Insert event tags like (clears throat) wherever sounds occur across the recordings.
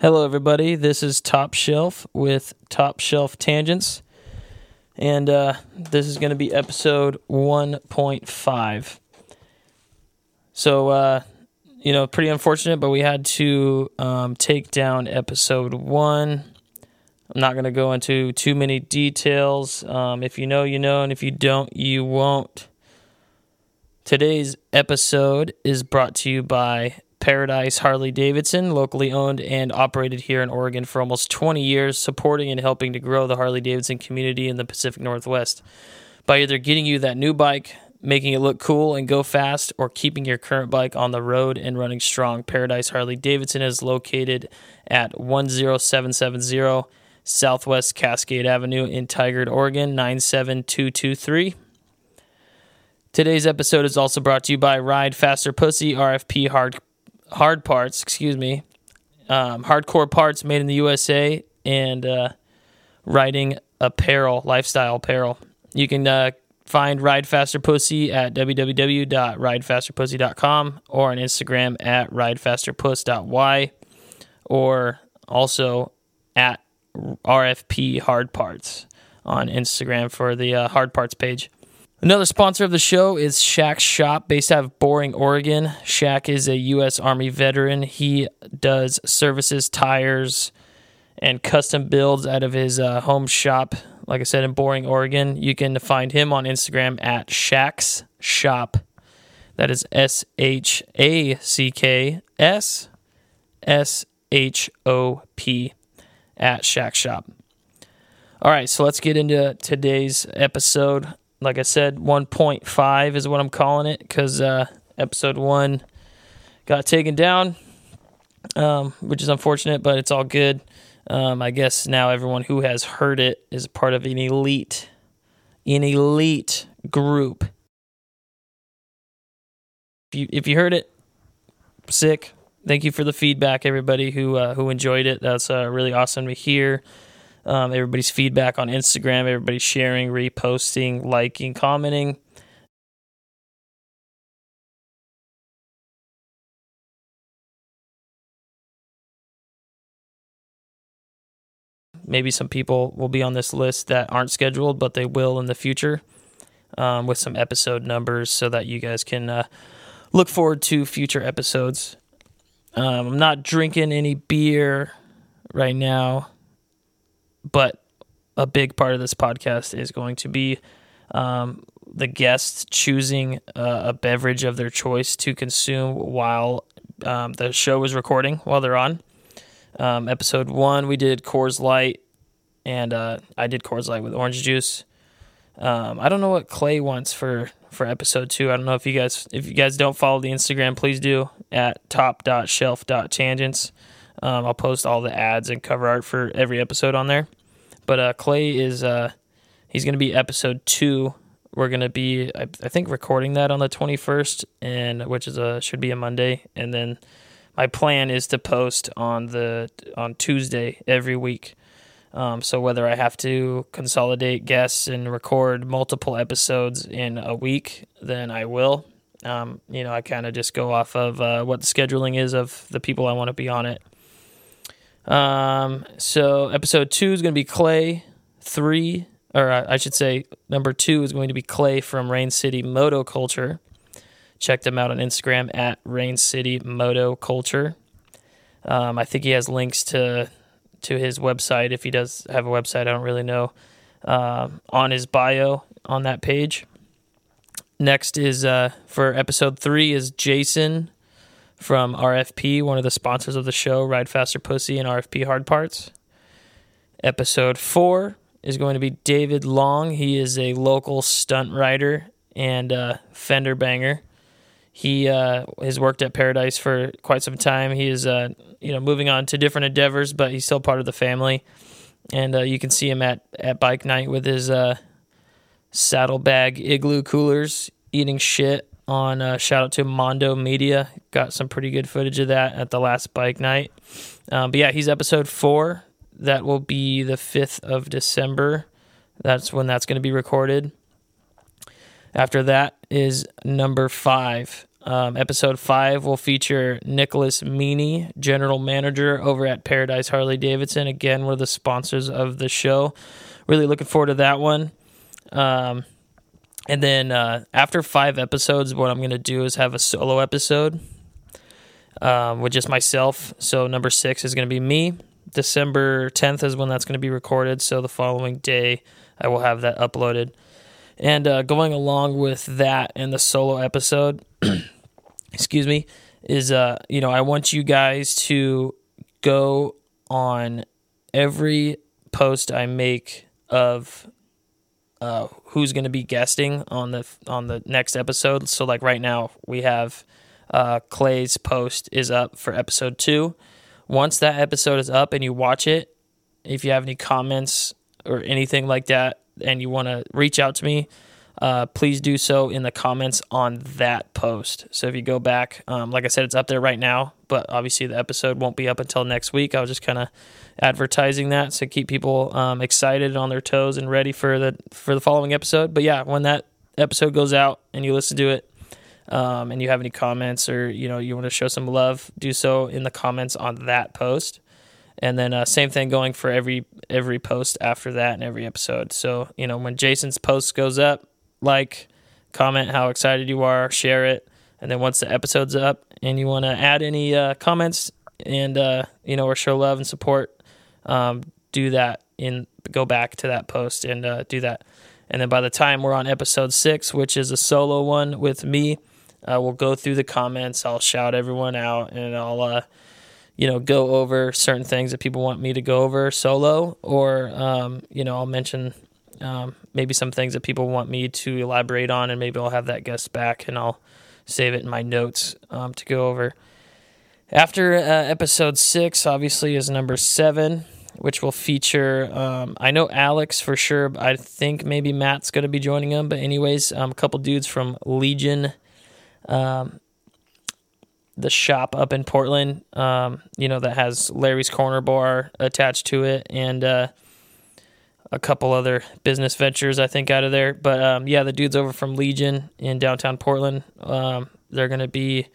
Hello, everybody. This is Top Shelf with Top Shelf Tangents. And uh, this is going to be episode 1.5. So, uh, you know, pretty unfortunate, but we had to um, take down episode one. I'm not going to go into too many details. Um, if you know, you know, and if you don't, you won't. Today's episode is brought to you by Paradise Harley Davidson, locally owned and operated here in Oregon for almost 20 years, supporting and helping to grow the Harley Davidson community in the Pacific Northwest by either getting you that new bike, making it look cool and go fast, or keeping your current bike on the road and running strong. Paradise Harley Davidson is located at 10770 Southwest Cascade Avenue in Tigard, Oregon, 97223. Today's episode is also brought to you by Ride Faster Pussy RFP Hard Hard Parts, excuse me, um, hardcore parts made in the USA, and uh, riding apparel, lifestyle apparel. You can uh, find Ride Faster Pussy at www.ridefasterpussy.com or on Instagram at ridefasterpuss.y or also at RFP Hard Parts on Instagram for the uh, hard parts page. Another sponsor of the show is Shack's Shop, based out of Boring, Oregon. Shack is a U.S. Army veteran. He does services, tires, and custom builds out of his uh, home shop, like I said, in Boring, Oregon. You can find him on Instagram at Shack's Shop. That is S H A C K S S H O P at Shack Shop. All right, so let's get into today's episode like I said, 1.5 is what I'm calling it because uh, episode one got taken down, um, which is unfortunate, but it's all good. Um, I guess now everyone who has heard it is part of an elite, an elite group. If you if you heard it, sick. Thank you for the feedback, everybody who uh, who enjoyed it. That's uh, really awesome to hear um, everybody's feedback on Instagram, everybody's sharing, reposting, liking, commenting. Maybe some people will be on this list that aren't scheduled, but they will in the future um, with some episode numbers so that you guys can uh, look forward to future episodes. Um, I'm not drinking any beer right now but a big part of this podcast is going to be um, the guests choosing uh, a beverage of their choice to consume while um, the show is recording, while they're on. Um, episode one, we did Coors Light, and uh, I did Coors Light with orange juice. Um, I don't know what Clay wants for for episode two. I don't know if you guys if you guys don't follow the Instagram, please do at top.shelf.tangents. Um, I'll post all the ads and cover art for every episode on there. But uh, Clay is uh, he's going to be episode two. We're going to be I, I, think recording that on the twenty first, and which is a should be a Monday, and then my plan is to post on the on Tuesday every week. Um, so whether I have to consolidate guests and record multiple episodes in a week, then I will. Um, you know, I kind of just go off of uh, what the scheduling is of the people I want to be on it. Um, so episode two is going to be Clay. Three, or I should say, number two is going to be Clay from Rain City Moto Culture. Check them out on Instagram at Rain City Moto Culture. Um, I think he has links to to his website if he does have a website. I don't really know uh, on his bio on that page. Next is uh, for episode three is Jason from RFP, one of the sponsors of the show, Ride Faster Pussy and RFP Hard Parts. Episode four is going to be David Long. He is a local stunt rider and uh, fender banger. He uh, has worked at Paradise for quite some time. He is, uh, you know, moving on to different endeavors, but he's still part of the family. And uh, you can see him at, at bike night with his uh, saddlebag igloo coolers, eating shit on uh, shout out to Mondo Media. Got some pretty good footage of that at the last bike night. Um, but yeah, he's episode four. That will be the 5th of December. That's when that's going to be recorded. After that is number five. Um, episode five will feature Nicholas Meany, general manager over at Paradise Harley Davidson. Again, we're the sponsors of the show. Really looking forward to that one. Um, and then uh, after five episodes, what I'm going to do is have a solo episode um, with just myself. So number six is going to be me. December 10th is when that's going to be recorded. So the following day, I will have that uploaded. And uh, going along with that and the solo episode, (clears throat) excuse me, is uh, you know I want you guys to go on every post I make of uh, who's going to be guesting on the on the next episode. So like right now we have uh, Clay's post is up for episode two. Once that episode is up and you watch it, if you have any comments or anything like that, and you want to reach out to me, uh, please do so in the comments on that post. So if you go back, um, like I said, it's up there right now, but obviously the episode won't be up until next week. I was just kind of advertising that to keep people um, excited on their toes and ready for the for the following episode. But yeah, when that episode goes out and you listen to it, um, and you have any comments or you know you want to show some love, do so in the comments on that post. And then uh, same thing going for every every post after that and every episode. So you know when Jason's post goes up, like, comment how excited you are, share it, and then once the episode's up and you want to add any uh, comments and uh, you know or show love and support, um, do that in go back to that post and uh, do that. And then by the time we're on episode six, which is a solo one with me, uh, we'll go through the comments. I'll shout everyone out and I'll, uh, you know, go over certain things that people want me to go over solo, or um, you know, I'll mention um, maybe some things that people want me to elaborate on, and maybe I'll have that guest back and I'll save it in my notes um, to go over. After uh, episode six, obviously, is number seven, which will feature. Um, I know Alex for sure. I think maybe Matt's going to be joining him. But anyways, um, a couple dudes from Legion, um, the shop up in Portland. Um, you know that has Larry's Corner Bar attached to it, and uh, a couple other business ventures I think out of there. But um, yeah, the dudes over from Legion in downtown Portland, um, they're going to be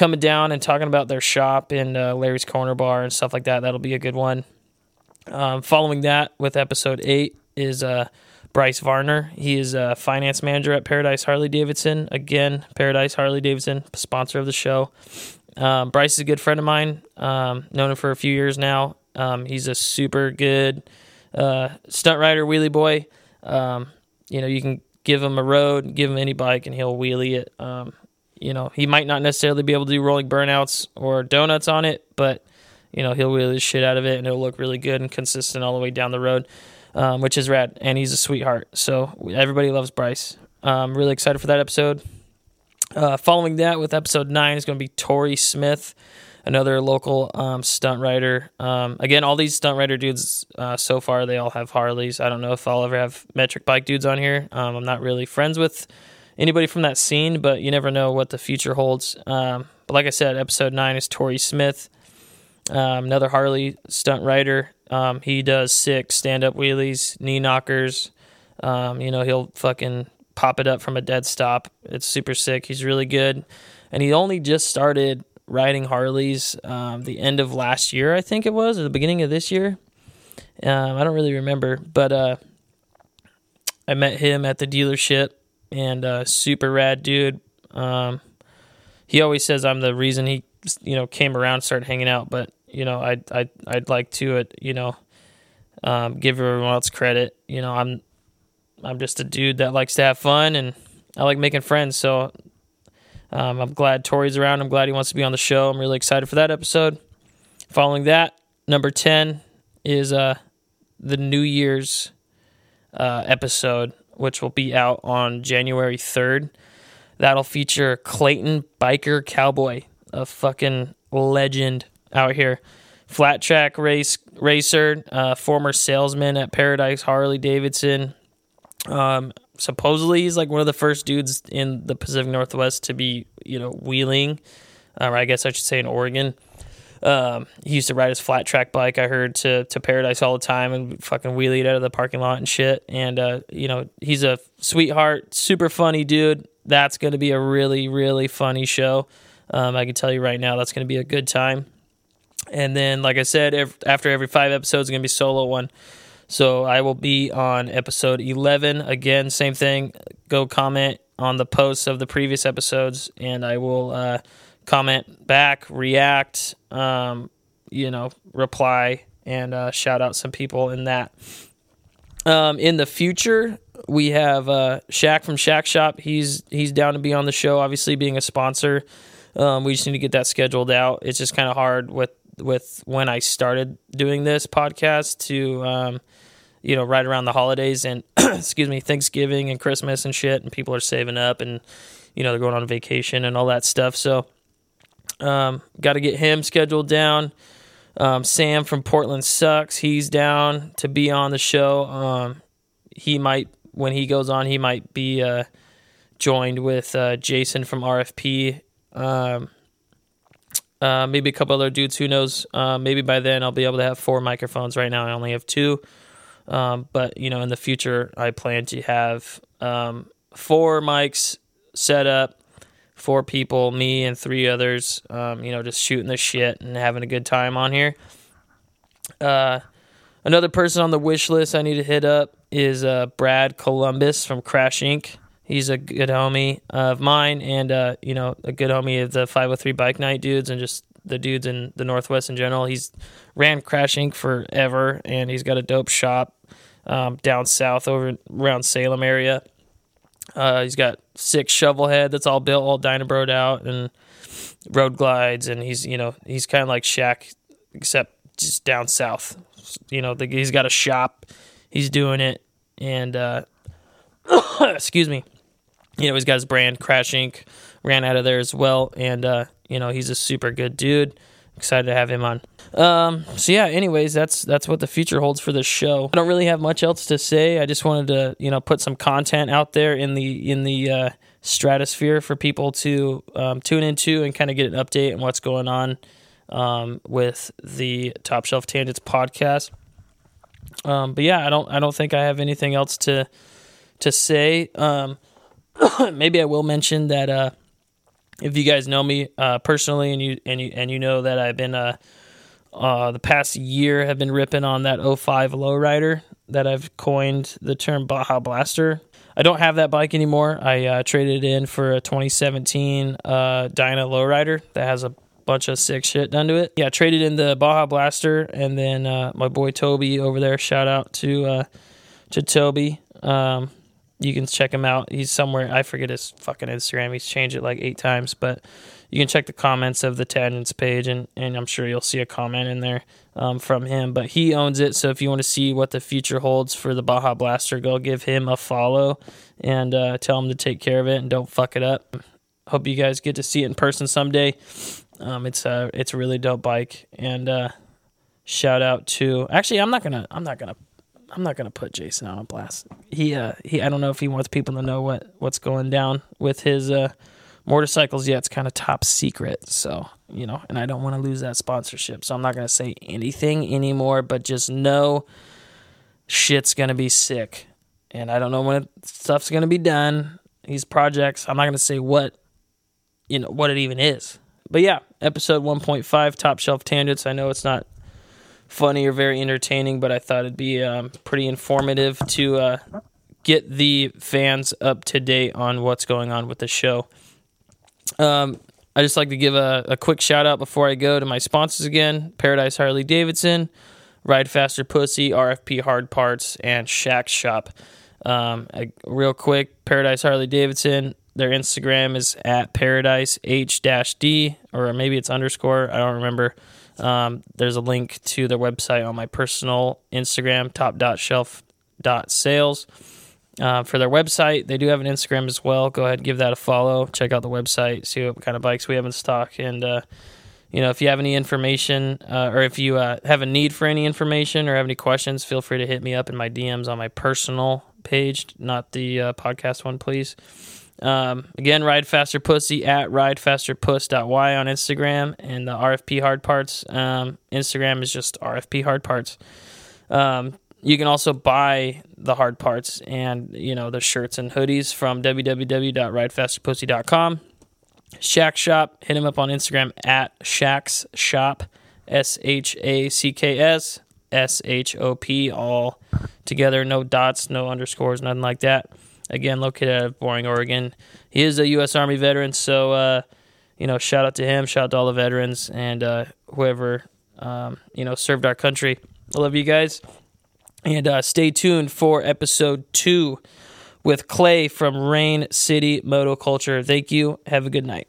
coming down and talking about their shop and uh, Larry's Corner Bar and stuff like that. That'll be a good one. Um, following that, with episode eight, is uh, Bryce Varner. He is a finance manager at Paradise Harley Davidson. Again, Paradise Harley Davidson, sponsor of the show. Um, Bryce is a good friend of mine. Um, known him for a few years now. Um, he's a super good uh, stunt rider, wheelie boy. Um, you know, you can give him a road, give him any bike, and he'll wheelie it. Um, you know, he might not necessarily be able to do rolling burnouts or donuts on it, but you know, he'll wheelie the shit out of it, and it'll look really good and consistent all the way down the road, um, which is rad. And he's a sweetheart, so everybody loves Bryce. I'm really excited for that episode. Uh, following that, with episode nine, is going to be Tori Smith another local um, stunt rider. Um, again, all these stunt rider dudes uh, so far, they all have Harleys. I don't know if I'll ever have metric bike dudes on here. Um, I'm not really friends with anybody from that scene, but you never know what the future holds. Um, but like I said, episode nine is Tori Smith, um, another Harley stunt rider. Um, he does sick stand up wheelies, knee knockers. you know, he'll fucking pop it up from a dead stop. It's super sick. He's really good. And he only just started riding Harleys um, the end of last year, I think it was, or the beginning of this year. Um, I don't really remember, but uh, I met him at the dealership and uh, super rad dude. Um, he always says I'm the reason he, you know, came around, started hanging out. But you know, I I I'd like to it, you know, um, give everyone else credit. You know, I'm I'm just a dude that likes to have fun and I like making friends. So um, I'm glad Tori's around. I'm glad he wants to be on the show. I'm really excited for that episode. Following that, number 10 is uh, the New Year's uh, episode, which will be out on January 3rd. That'll feature Clayton Biker Cowboy, a fucking legend out here. Flat track race racer, uh, former salesman at Paradise Harley Davidson. Um, supposedly he's like one of the first dudes in the Pacific Northwest to be, you know, wheeling, or I guess I should say in Oregon. Um, he used to ride his flat track bike. I heard to to Paradise all the time and fucking wheelie it out of the parking lot and shit. And uh, you know, he's a sweetheart, super funny dude. That's going to be a really really funny show. Um, I can tell you right now, that's going to be a good time. And then, like I said, every, after every five episodes, is going to be solo one. So I will be on episode 11. Again, same thing. Go comment on the posts of the previous episodes, and I will uh, comment back, react, um, you know, reply, and uh, shout out some people in that. Um, in the future, we have uh, Shack from Shack Shop. He's he's down to be on the show. Obviously, being a sponsor, um, we just need to get that scheduled out. It's just kind of hard with with when I started doing this podcast to um, you know right around the holidays and (clears throat) excuse me Thanksgiving and Christmas and shit, and people are saving up and you know they're going on vacation and all that stuff. So um, got to get him scheduled down. Um, Sam from Portland sucks. He's down to be on the show. Um, he might when he goes on, he might be uh, joined with uh, Jason from RFP. Um, uh, maybe a couple other dudes. Who knows? Uh, maybe by then I'll be able to have four microphones. Right now I only have two. Um, but you know, in the future, I plan to have um, four mics set up, four people, me and three others. Um, you know, just shooting the shit and having a good time on here. Uh, another person on the wish list I need to hit up is uh, Brad Columbus from Crash Inc. He's a good homie of mine, and uh, you know, a good homie of the 503 Bike Night dudes, and just the dudes in the Northwest in general. He's ran Crash Inc. forever, and he's got a dope shop um, down south over around Salem area. Uh, he's got six shovel head that's all built, all Dynabroed out, and road glides, and he's you know he's kind of like Shack, except just down south. You know, the, he's got a shop, he's doing it, and uh, (coughs) excuse me, you know, he's got his brand Crash Inc. ran out of there as well, and uh, you know, he's a super good dude. Excited to have him on. Um, so yeah, anyways, that's that's what the future holds for this show. I don't really have much else to say. I just wanted to, you know, put some content out there in the in the uh, stratosphere for people to um, tune into and kind of get an update on what's going on um, with the Top Shelf Tangents podcast. Um, but yeah, I don't I don't think I have anything else to to say. Um, (coughs) maybe I will mention that uh, if you guys know me uh, personally and you and you and you know that I've been uh, uh, the past year have been ripping on that 05 lowrider that I've coined the term Baja Blaster. I don't have that bike anymore. I uh, traded in for a 2017 uh, Dyna lowrider that has a bunch of sick shit done to it. Yeah, traded in the Baja Blaster, and then uh, my boy Toby over there. Shout out to uh, to Toby. Um, you can check him out. He's somewhere. I forget his fucking Instagram. He's changed it like eight times, but you can check the comments of the Tangents page, and, and I'm sure you'll see a comment in there um, from him. But he owns it, so if you want to see what the future holds for the Baja Blaster, go give him a follow and uh, tell him to take care of it and don't fuck it up. Hope you guys get to see it in person someday. Um, it's a it's a really dope bike, and uh, shout out to actually I'm not gonna I'm not gonna I'm not gonna put Jason on a blast. He uh he I don't know if he wants people to know what what's going down with his uh motorcycles yet. It's kind of top secret, so you know, and I don't want to lose that sponsorship, so I'm not gonna say anything anymore. But just know, shit's gonna be sick, and I don't know when stuff's gonna be done. These projects, I'm not gonna say what you know what it even is. But yeah, episode 1.5, top shelf tangents. I know it's not funny or very entertaining, but I thought it'd be um, pretty informative to uh, get the fans up to date on what's going on with the show. Um, I just like to give a, a, quick shout out before I go to my sponsors again: Paradise Harley Davidson, Ride Faster Pussy, RFP Hard Parts, and Shack Shop. Um, I, real quick, Paradise Harley Davidson. Their Instagram is at paradise h d or maybe it's underscore. I don't remember. Um, there's a link to their website on my personal Instagram, top.shelf.sales. Uh, for their website, they do have an Instagram as well. Go ahead, give that a follow. Check out the website, see what kind of bikes we have in stock, and uh, you know if you have any information uh, or if you uh, have a need for any information or have any questions, feel free to hit me up in my DMs on my personal page, not the uh, podcast one, please. Um, again, Ride Faster Pussy at ridefasterpuss.y on Instagram, and the RFP Hard Parts um, Instagram is just RFP Hard Parts. Um, you can also buy the hard parts and you know the shirts and hoodies from www.ridefasterpussy.com. Shack Shop, hit him up on Instagram at Shacks Shop, S H A C K S S H O P, all together, no dots, no underscores, nothing like that again located out of Boring, Oregon. He is a U.S. Army veteran, so uh, you know, shout out to him, shout out to all the veterans and uh, whoever um, you know served our country. I love you guys, and uh, stay tuned for episode two with Clay from Rain City Moto Culture. Thank you. Have a good night.